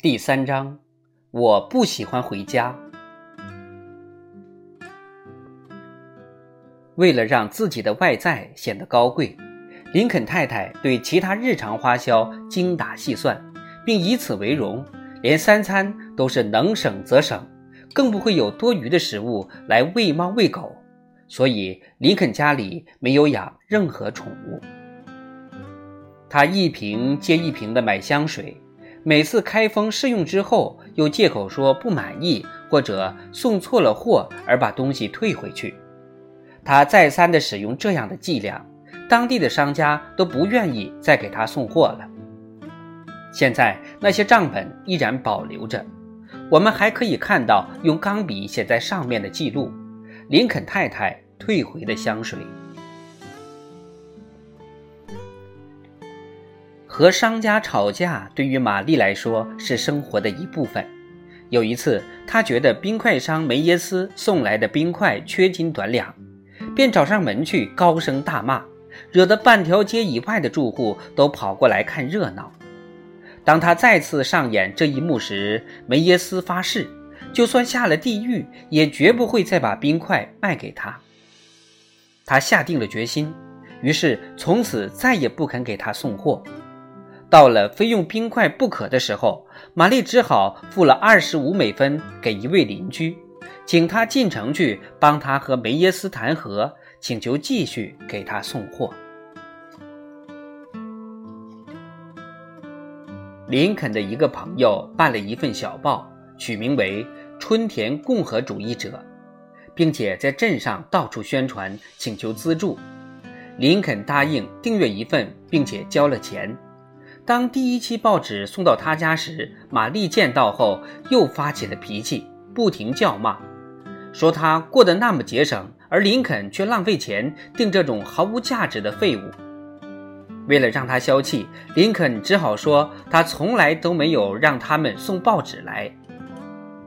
第三章，我不喜欢回家。为了让自己的外在显得高贵，林肯太太对其他日常花销精打细算，并以此为荣，连三餐都是能省则省，更不会有多余的食物来喂猫喂狗。所以，林肯家里没有养任何宠物。他一瓶接一瓶的买香水。每次开封试用之后，又借口说不满意或者送错了货而把东西退回去。他再三的使用这样的伎俩，当地的商家都不愿意再给他送货了。现在那些账本依然保留着，我们还可以看到用钢笔写在上面的记录：林肯太太退回的香水。和商家吵架对于玛丽来说是生活的一部分。有一次，她觉得冰块商梅耶斯送来的冰块缺斤短两，便找上门去高声大骂，惹得半条街以外的住户都跑过来看热闹。当他再次上演这一幕时，梅耶斯发誓，就算下了地狱，也绝不会再把冰块卖给他。他下定了决心，于是从此再也不肯给他送货。到了非用冰块不可的时候，玛丽只好付了二十五美分给一位邻居，请他进城去帮他和梅耶斯谈和，请求继续给他送货。林肯的一个朋友办了一份小报，取名为《春田共和主义者》，并且在镇上到处宣传，请求资助。林肯答应订阅一份，并且交了钱。当第一期报纸送到他家时，玛丽见到后又发起了脾气，不停叫骂，说他过得那么节省，而林肯却浪费钱订这种毫无价值的废物。为了让他消气，林肯只好说他从来都没有让他们送报纸来。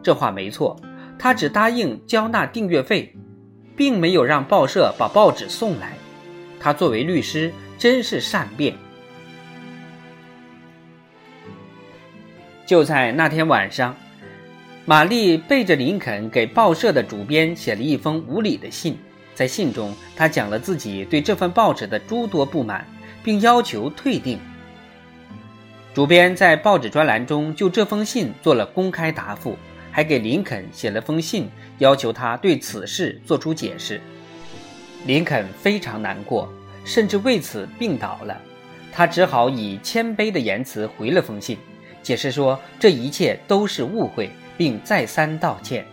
这话没错，他只答应交纳订阅费，并没有让报社把报纸送来。他作为律师，真是善变。就在那天晚上，玛丽背着林肯给报社的主编写了一封无理的信。在信中，他讲了自己对这份报纸的诸多不满，并要求退订。主编在报纸专栏中就这封信做了公开答复，还给林肯写了封信，要求他对此事做出解释。林肯非常难过，甚至为此病倒了。他只好以谦卑的言辞回了封信。解释说这一切都是误会，并再三道歉。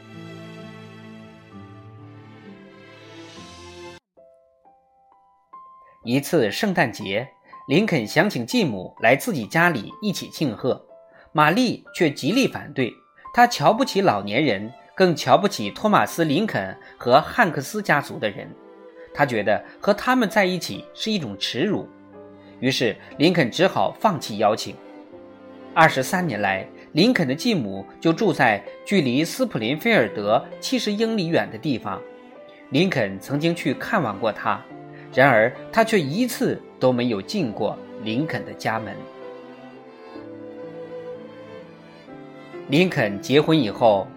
一次圣诞节，林肯想请继母来自己家里一起庆贺，玛丽却极力反对。她瞧不起老年人，更瞧不起托马斯·林肯和汉克斯家族的人。她觉得和他们在一起是一种耻辱，于是林肯只好放弃邀请。二十三年来，林肯的继母就住在距离斯普林菲尔德七十英里远的地方。林肯曾经去看望过他，然而他却一次都没有进过林肯的家门。林肯结婚以后，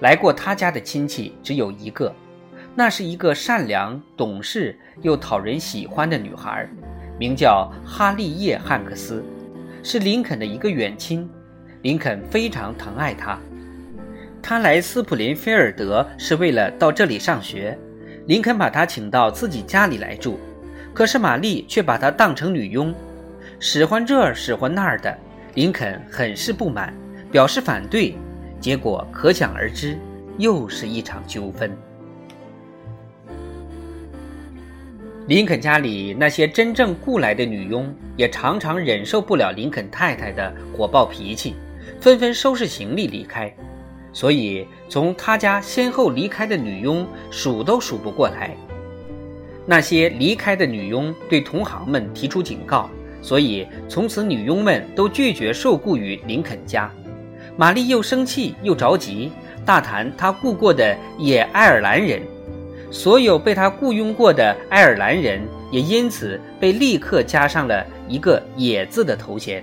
来过他家的亲戚只有一个，那是一个善良、懂事又讨人喜欢的女孩，名叫哈利叶·汉克斯。是林肯的一个远亲，林肯非常疼爱他。他来斯普林菲尔德是为了到这里上学，林肯把他请到自己家里来住。可是玛丽却把他当成女佣，使唤这儿使唤那儿的。林肯很是不满，表示反对，结果可想而知，又是一场纠纷。林肯家里那些真正雇来的女佣也常常忍受不了林肯太太的火爆脾气，纷纷收拾行李离开。所以从他家先后离开的女佣数都数不过来。那些离开的女佣对同行们提出警告，所以从此女佣们都拒绝受雇于林肯家。玛丽又生气又着急，大谈她雇过的野爱尔兰人。所有被他雇佣过的爱尔兰人也因此被立刻加上了一个“野”字的头衔。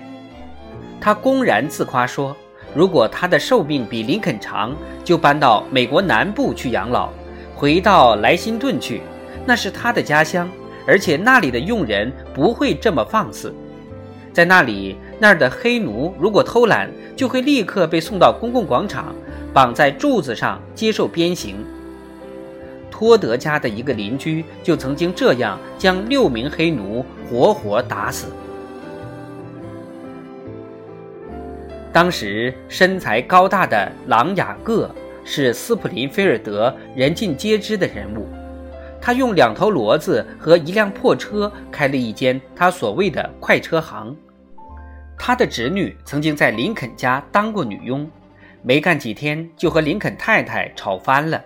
他公然自夸说，如果他的寿命比林肯长，就搬到美国南部去养老，回到莱辛顿去，那是他的家乡，而且那里的佣人不会这么放肆。在那里，那儿的黑奴如果偷懒，就会立刻被送到公共广场，绑在柱子上接受鞭刑。托德家的一个邻居就曾经这样将六名黑奴活活打死。当时身材高大的朗雅各是斯普林菲尔德人尽皆知的人物，他用两头骡子和一辆破车开了一间他所谓的快车行。他的侄女曾经在林肯家当过女佣，没干几天就和林肯太太吵翻了。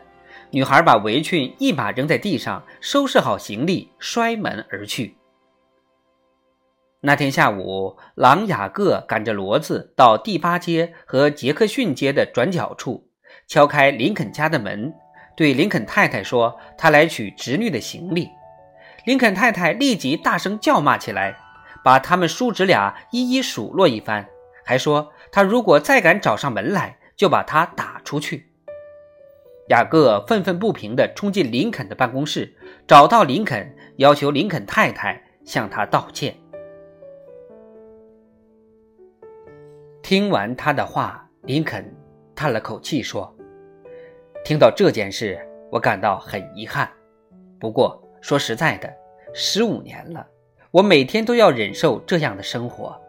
女孩把围裙一把扔在地上，收拾好行李，摔门而去。那天下午，朗雅各赶着骡子到第八街和杰克逊街的转角处，敲开林肯家的门，对林肯太太说：“他来取侄女的行李。”林肯太太立即大声叫骂起来，把他们叔侄俩一一数落一番，还说他如果再敢找上门来，就把他打出去。雅各愤愤不平地冲进林肯的办公室，找到林肯，要求林肯太太向他道歉。听完他的话，林肯叹了口气说：“听到这件事，我感到很遗憾。不过说实在的，十五年了，我每天都要忍受这样的生活。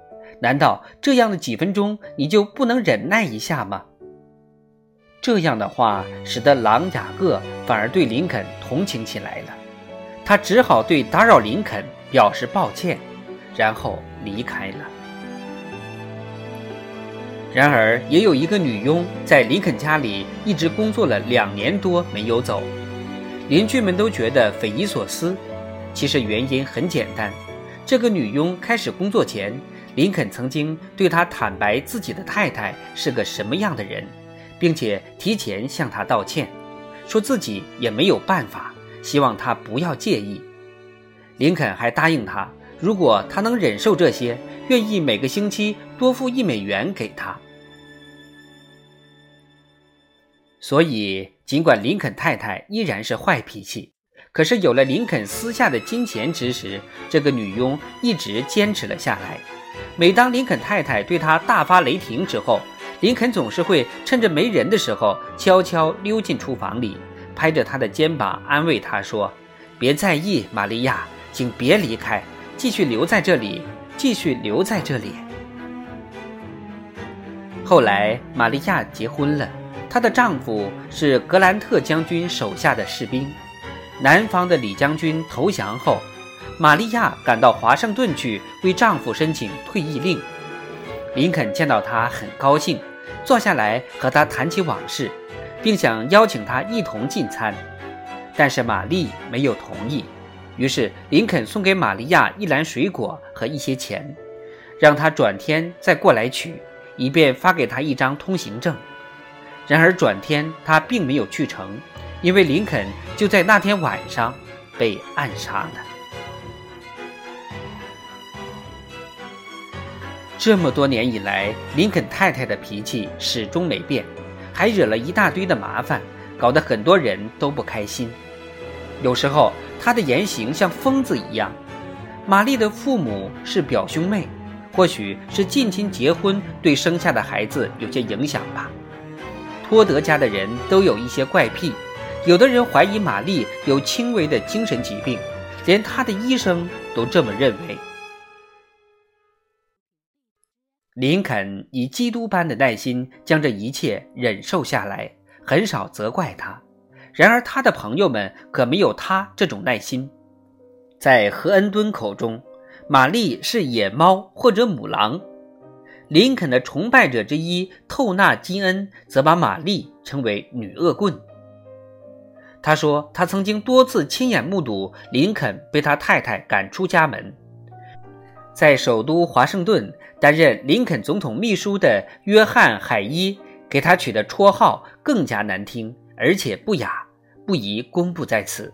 难道这样的几分钟你就不能忍耐一下吗？”这样的话使得朗雅各反而对林肯同情起来了。他只好对打扰林肯表示抱歉，然后离开了。然而，也有一个女佣在林肯家里一直工作了两年多没有走，邻居们都觉得匪夷所思。其实原因很简单，这个女佣开始工作前，林肯曾经对她坦白自己的太太是个什么样的人，并且提前向她道歉，说自己也没有办法，希望她不要介意。林肯还答应她，如果她能忍受这些。愿意每个星期多付一美元给他。所以，尽管林肯太太依然是坏脾气，可是有了林肯私下的金钱支持，这个女佣一直坚持了下来。每当林肯太太对她大发雷霆之后，林肯总是会趁着没人的时候悄悄溜进厨房里，拍着她的肩膀安慰她说：“别在意，玛利亚，请别离开，继续留在这里。”继续留在这里。后来，玛利亚结婚了，她的丈夫是格兰特将军手下的士兵。南方的李将军投降后，玛利亚赶到华盛顿去为丈夫申请退役令。林肯见到她很高兴，坐下来和他谈起往事，并想邀请他一同进餐，但是玛丽没有同意。于是，林肯送给玛利亚一篮水果和一些钱，让她转天再过来取，以便发给她一张通行证。然而，转天他并没有去成，因为林肯就在那天晚上被暗杀了。这么多年以来，林肯太太的脾气始终没变，还惹了一大堆的麻烦，搞得很多人都不开心。有时候。她的言行像疯子一样。玛丽的父母是表兄妹，或许是近亲结婚对生下的孩子有些影响吧。托德家的人都有一些怪癖，有的人怀疑玛丽有轻微的精神疾病，连她的医生都这么认为。林肯以基督般的耐心将这一切忍受下来，很少责怪他。然而，他的朋友们可没有他这种耐心。在何恩敦口中，玛丽是野猫或者母狼。林肯的崇拜者之一透纳金恩则把玛丽称为女恶棍。他说，他曾经多次亲眼目睹林肯被他太太赶出家门。在首都华盛顿担任林肯总统秘书的约翰·海伊给他取的绰号更加难听。而且不雅，不宜公布在此。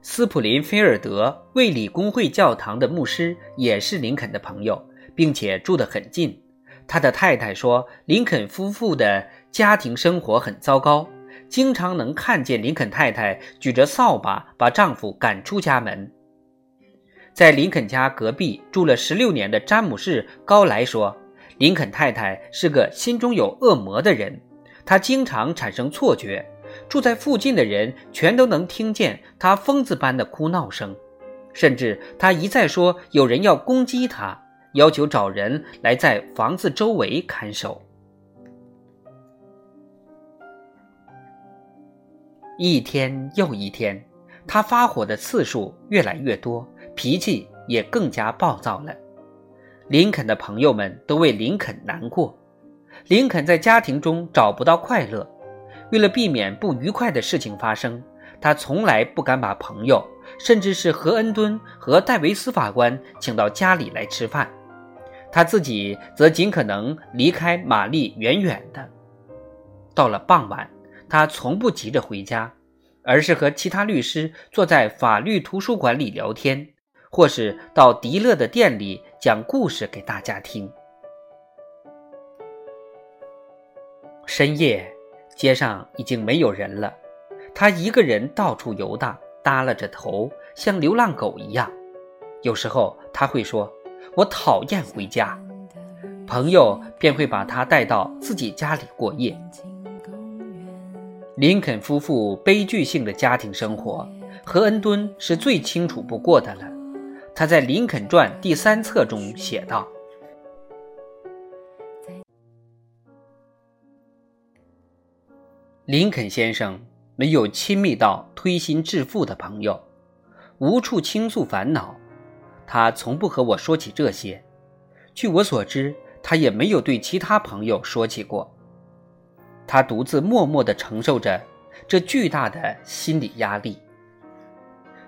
斯普林菲尔德卫理公会教堂的牧师也是林肯的朋友，并且住得很近。他的太太说，林肯夫妇的家庭生活很糟糕，经常能看见林肯太太举着扫把把丈夫赶出家门。在林肯家隔壁住了十六年的詹姆士·高莱说，林肯太太是个心中有恶魔的人，她经常产生错觉，住在附近的人全都能听见她疯子般的哭闹声，甚至她一再说有人要攻击她。要求找人来在房子周围看守。一天又一天，他发火的次数越来越多，脾气也更加暴躁了。林肯的朋友们都为林肯难过。林肯在家庭中找不到快乐，为了避免不愉快的事情发生，他从来不敢把朋友，甚至是何恩敦和戴维斯法官请到家里来吃饭。他自己则尽可能离开玛丽远远的。到了傍晚，他从不急着回家，而是和其他律师坐在法律图书馆里聊天，或是到迪勒的店里讲故事给大家听。深夜，街上已经没有人了，他一个人到处游荡，耷拉着头，像流浪狗一样。有时候他会说。我讨厌回家，朋友便会把他带到自己家里过夜。林肯夫妇悲剧性的家庭生活，何恩敦是最清楚不过的了。他在《林肯传》第三册中写道：“林肯先生没有亲密到推心置腹的朋友，无处倾诉烦恼。”他从不和我说起这些，据我所知，他也没有对其他朋友说起过。他独自默默地承受着这巨大的心理压力。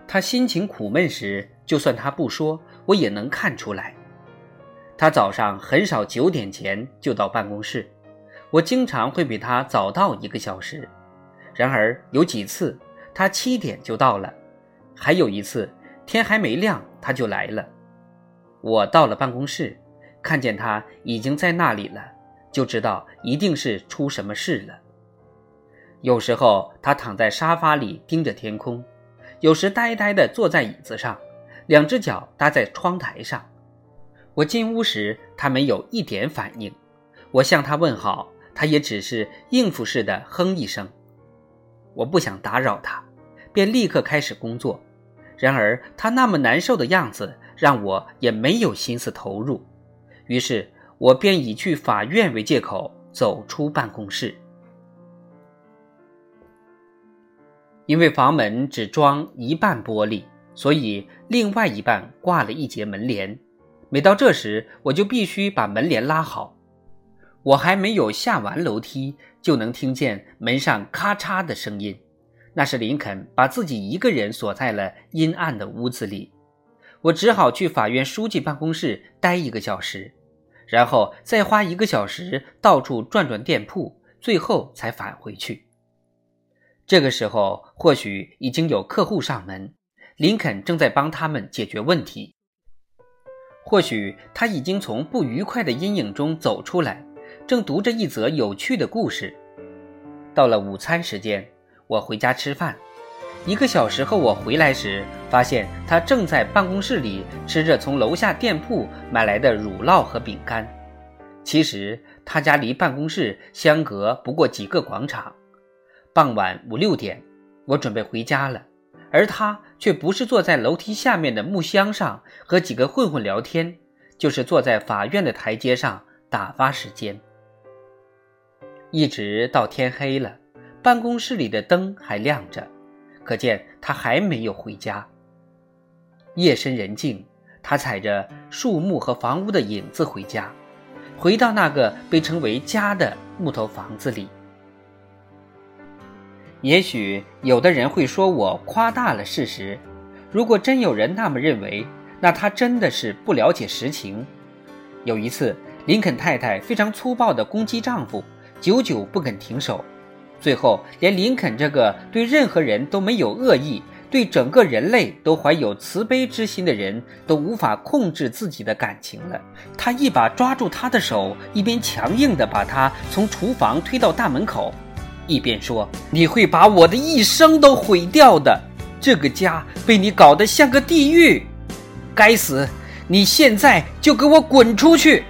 他心情苦闷时，就算他不说，我也能看出来。他早上很少九点前就到办公室，我经常会比他早到一个小时。然而有几次他七点就到了，还有一次。天还没亮，他就来了。我到了办公室，看见他已经在那里了，就知道一定是出什么事了。有时候他躺在沙发里盯着天空，有时呆呆地坐在椅子上，两只脚搭在窗台上。我进屋时，他没有一点反应。我向他问好，他也只是应付似的哼一声。我不想打扰他，便立刻开始工作。然而他那么难受的样子，让我也没有心思投入。于是，我便以去法院为借口走出办公室。因为房门只装一半玻璃，所以另外一半挂了一节门帘。每到这时，我就必须把门帘拉好。我还没有下完楼梯，就能听见门上咔嚓的声音。那是林肯把自己一个人锁在了阴暗的屋子里，我只好去法院书记办公室待一个小时，然后再花一个小时到处转转店铺，最后才返回去。这个时候或许已经有客户上门，林肯正在帮他们解决问题；或许他已经从不愉快的阴影中走出来，正读着一则有趣的故事。到了午餐时间。我回家吃饭，一个小时后我回来时，发现他正在办公室里吃着从楼下店铺买来的乳酪和饼干。其实他家离办公室相隔不过几个广场。傍晚五六点，我准备回家了，而他却不是坐在楼梯下面的木箱上和几个混混聊天，就是坐在法院的台阶上打发时间，一直到天黑了。办公室里的灯还亮着，可见他还没有回家。夜深人静，他踩着树木和房屋的影子回家，回到那个被称为家的木头房子里。也许有的人会说我夸大了事实，如果真有人那么认为，那他真的是不了解实情。有一次，林肯太太非常粗暴地攻击丈夫，久久不肯停手。最后，连林肯这个对任何人都没有恶意、对整个人类都怀有慈悲之心的人都无法控制自己的感情了。他一把抓住他的手，一边强硬地把他从厨房推到大门口，一边说：“你会把我的一生都毁掉的。这个家被你搞得像个地狱。该死！你现在就给我滚出去！”